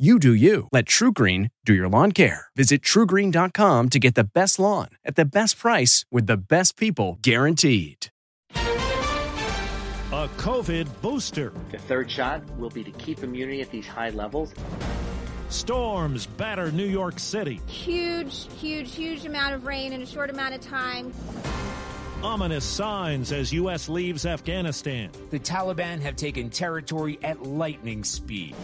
You do you. Let TruGreen do your lawn care. Visit trugreen.com to get the best lawn at the best price with the best people guaranteed. A COVID booster. The third shot will be to keep immunity at these high levels. Storms batter New York City. Huge, huge, huge amount of rain in a short amount of time. Ominous signs as U.S. leaves Afghanistan. The Taliban have taken territory at lightning speed.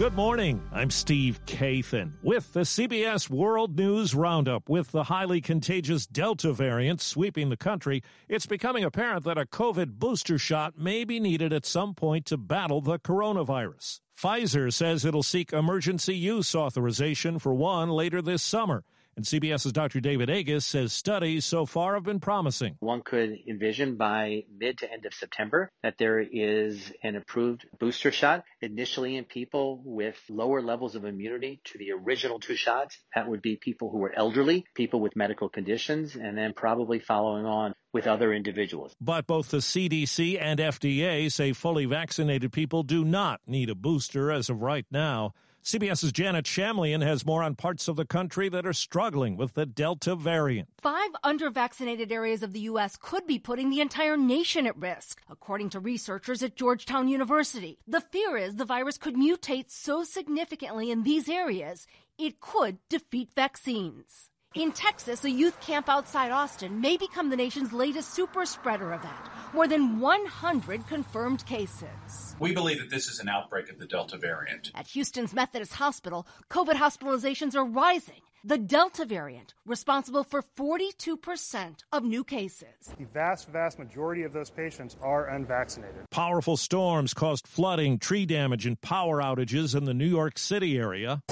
Good morning. I'm Steve Kathan with the CBS World News Roundup. With the highly contagious Delta variant sweeping the country, it's becoming apparent that a COVID booster shot may be needed at some point to battle the coronavirus. Pfizer says it'll seek emergency use authorization for one later this summer. And CBS's Dr. David Agus says studies so far have been promising. One could envision by mid to end of September that there is an approved booster shot, initially in people with lower levels of immunity to the original two shots. That would be people who are elderly, people with medical conditions, and then probably following on with other individuals. But both the CDC and FDA say fully vaccinated people do not need a booster as of right now. CBS's Janet Shamlian has more on parts of the country that are struggling with the Delta variant. Five undervaccinated areas of the U.S. could be putting the entire nation at risk, according to researchers at Georgetown University. The fear is the virus could mutate so significantly in these areas, it could defeat vaccines. In Texas, a youth camp outside Austin may become the nation's latest super spreader event. More than 100 confirmed cases. We believe that this is an outbreak of the Delta variant. At Houston's Methodist Hospital, COVID hospitalizations are rising. The Delta variant, responsible for 42% of new cases. The vast, vast majority of those patients are unvaccinated. Powerful storms caused flooding, tree damage, and power outages in the New York City area.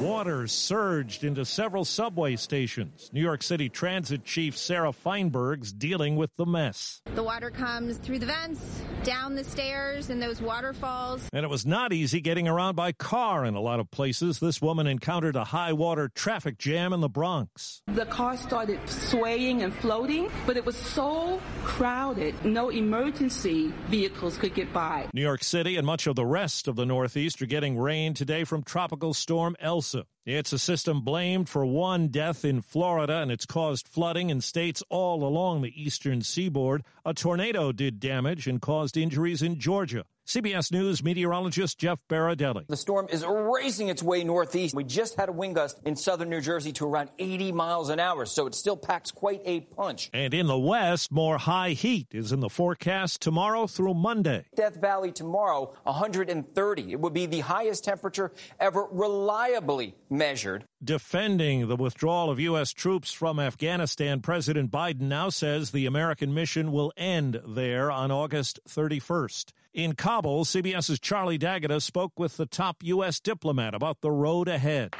Water surged into several subway stations. New York City Transit Chief Sarah Feinberg's dealing with the mess. The water comes through the vents, down the stairs, and those waterfalls. And it was not easy getting around by car in a lot of places. This woman encountered a high water traffic jam in the Bronx. The car started swaying and floating, but it was so crowded, no emergency vehicles could get by. New York City and much of the rest of the Northeast are getting rain today from Tropical Storm Elsa. It's a system blamed for one death in Florida, and it's caused flooding in states all along the eastern seaboard. A tornado did damage and caused injuries in Georgia. CBS News meteorologist Jeff Berardelli. The storm is racing its way northeast. We just had a wind gust in southern New Jersey to around 80 miles an hour, so it still packs quite a punch. And in the west, more high heat is in the forecast tomorrow through Monday. Death Valley tomorrow, 130. It would be the highest temperature ever reliably measured. Defending the withdrawal of U.S. troops from Afghanistan, President Biden now says the American mission will end there on August 31st. In Kabul, CBS's Charlie D'Agata spoke with the top U.S. diplomat about the road ahead.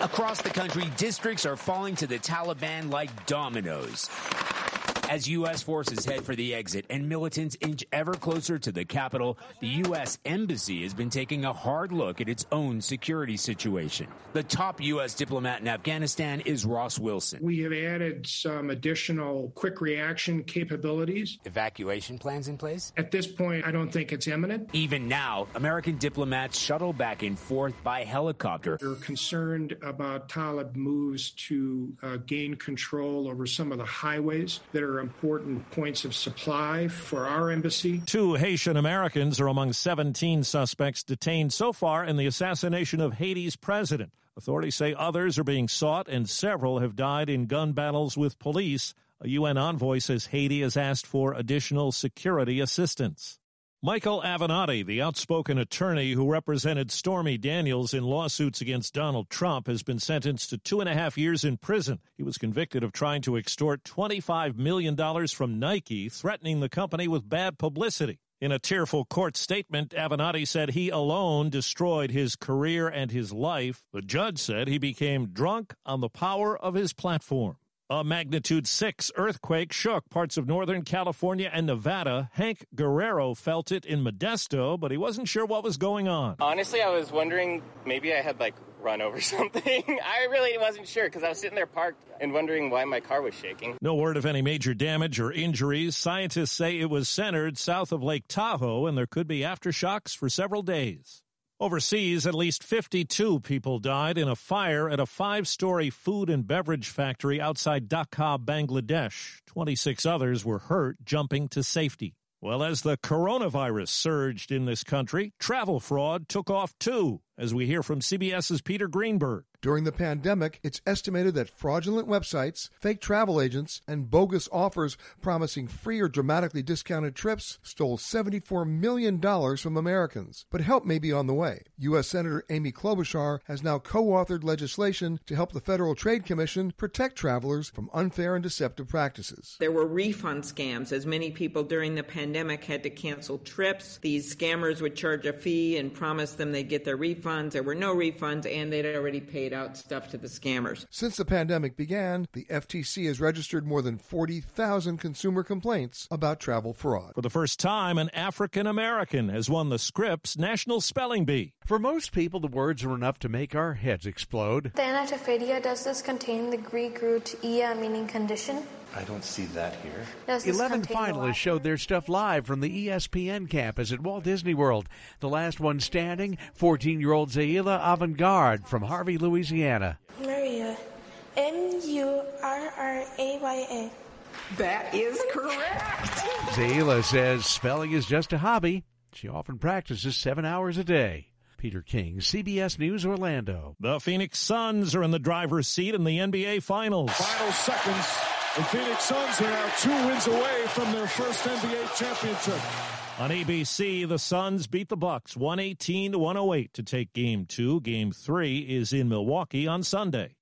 Across the country, districts are falling to the Taliban like dominoes. As U.S. forces head for the exit and militants inch ever closer to the capital, the U.S. Embassy has been taking a hard look at its own security situation. The top U.S. diplomat in Afghanistan is Ross Wilson. We have added some additional quick reaction capabilities. Evacuation plans in place? At this point, I don't think it's imminent. Even now, American diplomats shuttle back and forth by helicopter. They're concerned about Talib moves to uh, gain control over some of the highways that are important points of supply for our embassy. Two Haitian Americans are among 17 suspects detained so far in the assassination of Haiti's president. Authorities say others are being sought and several have died in gun battles with police. A UN envoy says Haiti has asked for additional security assistance. Michael Avenatti, the outspoken attorney who represented Stormy Daniels in lawsuits against Donald Trump, has been sentenced to two and a half years in prison. He was convicted of trying to extort $25 million from Nike, threatening the company with bad publicity. In a tearful court statement, Avenatti said he alone destroyed his career and his life. The judge said he became drunk on the power of his platform. A magnitude 6 earthquake shook parts of Northern California and Nevada. Hank Guerrero felt it in Modesto, but he wasn't sure what was going on. Honestly, I was wondering maybe I had like run over something. I really wasn't sure because I was sitting there parked and wondering why my car was shaking. No word of any major damage or injuries. Scientists say it was centered south of Lake Tahoe and there could be aftershocks for several days. Overseas, at least 52 people died in a fire at a five story food and beverage factory outside Dhaka, Bangladesh. 26 others were hurt jumping to safety. Well, as the coronavirus surged in this country, travel fraud took off too, as we hear from CBS's Peter Greenberg. During the pandemic, it's estimated that fraudulent websites, fake travel agents, and bogus offers promising free or dramatically discounted trips stole $74 million from Americans. But help may be on the way. U.S. Senator Amy Klobuchar has now co authored legislation to help the Federal Trade Commission protect travelers from unfair and deceptive practices. There were refund scams, as many people during the pandemic had to cancel trips. These scammers would charge a fee and promise them they'd get their refunds. There were no refunds, and they'd already paid out stuff to the scammers. Since the pandemic began, the FTC has registered more than 40,000 consumer complaints about travel fraud. For the first time, an African American has won the Scripps National Spelling Bee. For most people, the words are enough to make our heads explode. The Anatophadia, does this contain the Greek root ia, meaning condition? I don't see that here. Does this 11 finalists showed their stuff live from the ESPN campus at Walt Disney World. The last one standing, 14 year old Zaila Avant-garde from Harvey, Louisiana. Murraya. M U R R A Y A. That is correct. Zayla says spelling is just a hobby. She often practices seven hours a day. Peter King, CBS News, Orlando. The Phoenix Suns are in the driver's seat in the NBA Finals. Final seconds. The Phoenix Suns are now two wins away from their first NBA championship. On ABC, the Suns beat the Bucks 118 to 108 to take game 2. Game 3 is in Milwaukee on Sunday.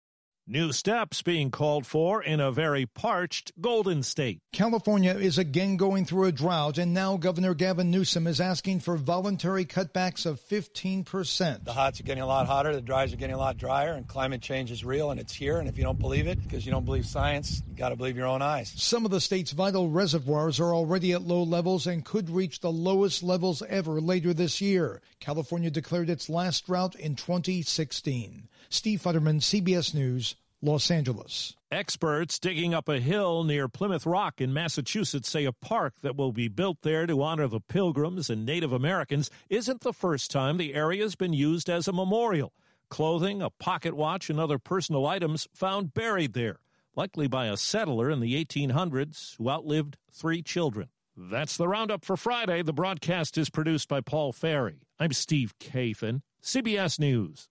New steps being called for in a very parched Golden State. California is again going through a drought, and now Governor Gavin Newsom is asking for voluntary cutbacks of 15%. The hots are getting a lot hotter, the dries are getting a lot drier, and climate change is real and it's here. And if you don't believe it, because you don't believe science, you got to believe your own eyes. Some of the state's vital reservoirs are already at low levels and could reach the lowest levels ever later this year. California declared its last drought in 2016. Steve Futterman, CBS News, Los Angeles. Experts digging up a hill near Plymouth Rock in Massachusetts say a park that will be built there to honor the Pilgrims and Native Americans isn't the first time the area has been used as a memorial. Clothing, a pocket watch, and other personal items found buried there, likely by a settler in the 1800s who outlived three children. That's the roundup for Friday. The broadcast is produced by Paul Ferry. I'm Steve Kathan, CBS News.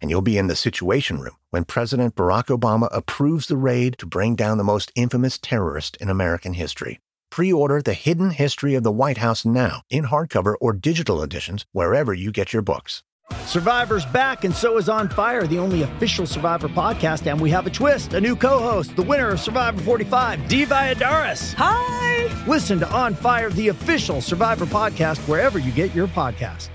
and you'll be in the Situation Room when President Barack Obama approves the raid to bring down the most infamous terrorist in American history. Pre order The Hidden History of the White House now in hardcover or digital editions wherever you get your books. Survivor's back, and so is On Fire, the only official Survivor podcast. And we have a twist a new co host, the winner of Survivor 45, Dee Valladares. Hi! Listen to On Fire, the official Survivor podcast, wherever you get your podcast.